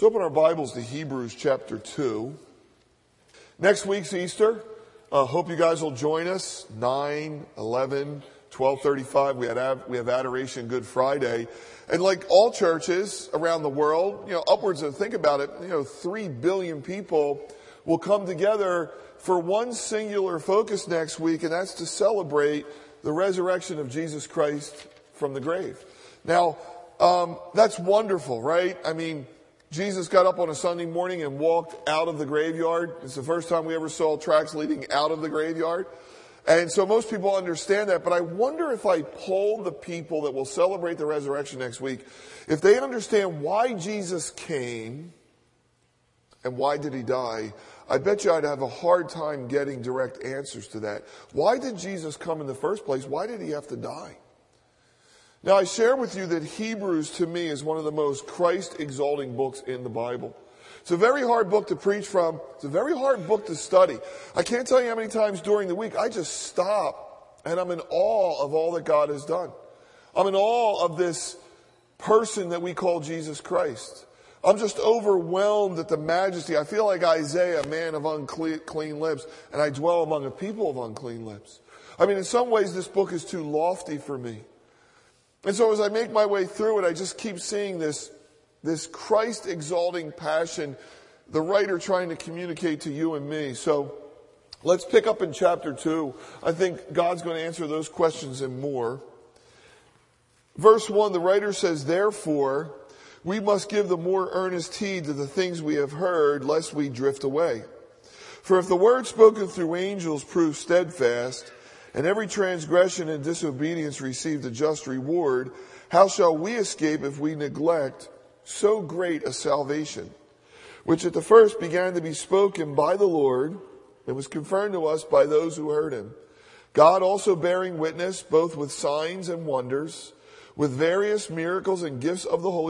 Let's open our Bibles to Hebrews chapter 2. Next week's Easter. Uh, hope you guys will join us. 9, 11, 1235. We, had, we have Adoration Good Friday. And like all churches around the world, you know, upwards of, think about it, you know, 3 billion people will come together for one singular focus next week, and that's to celebrate the resurrection of Jesus Christ from the grave. Now, um, that's wonderful, right? I mean, Jesus got up on a Sunday morning and walked out of the graveyard. It's the first time we ever saw tracks leading out of the graveyard. And so most people understand that, but I wonder if I polled the people that will celebrate the resurrection next week, if they understand why Jesus came and why did he die, I bet you I'd have a hard time getting direct answers to that. Why did Jesus come in the first place? Why did he have to die? Now, I share with you that Hebrews to me is one of the most Christ exalting books in the Bible. It's a very hard book to preach from. It's a very hard book to study. I can't tell you how many times during the week I just stop and I'm in awe of all that God has done. I'm in awe of this person that we call Jesus Christ. I'm just overwhelmed at the majesty. I feel like Isaiah, a man of unclean lips, and I dwell among a people of unclean lips. I mean, in some ways, this book is too lofty for me. And so as I make my way through it, I just keep seeing this, this Christ exalting passion, the writer trying to communicate to you and me. So let's pick up in chapter two. I think God's going to answer those questions and more. Verse one, the writer says, therefore, we must give the more earnest heed to the things we have heard, lest we drift away. For if the word spoken through angels proves steadfast, and every transgression and disobedience received a just reward, how shall we escape if we neglect so great a salvation, which at the first began to be spoken by the Lord and was confirmed to us by those who heard him? God also bearing witness both with signs and wonders, with various miracles and gifts of the Holy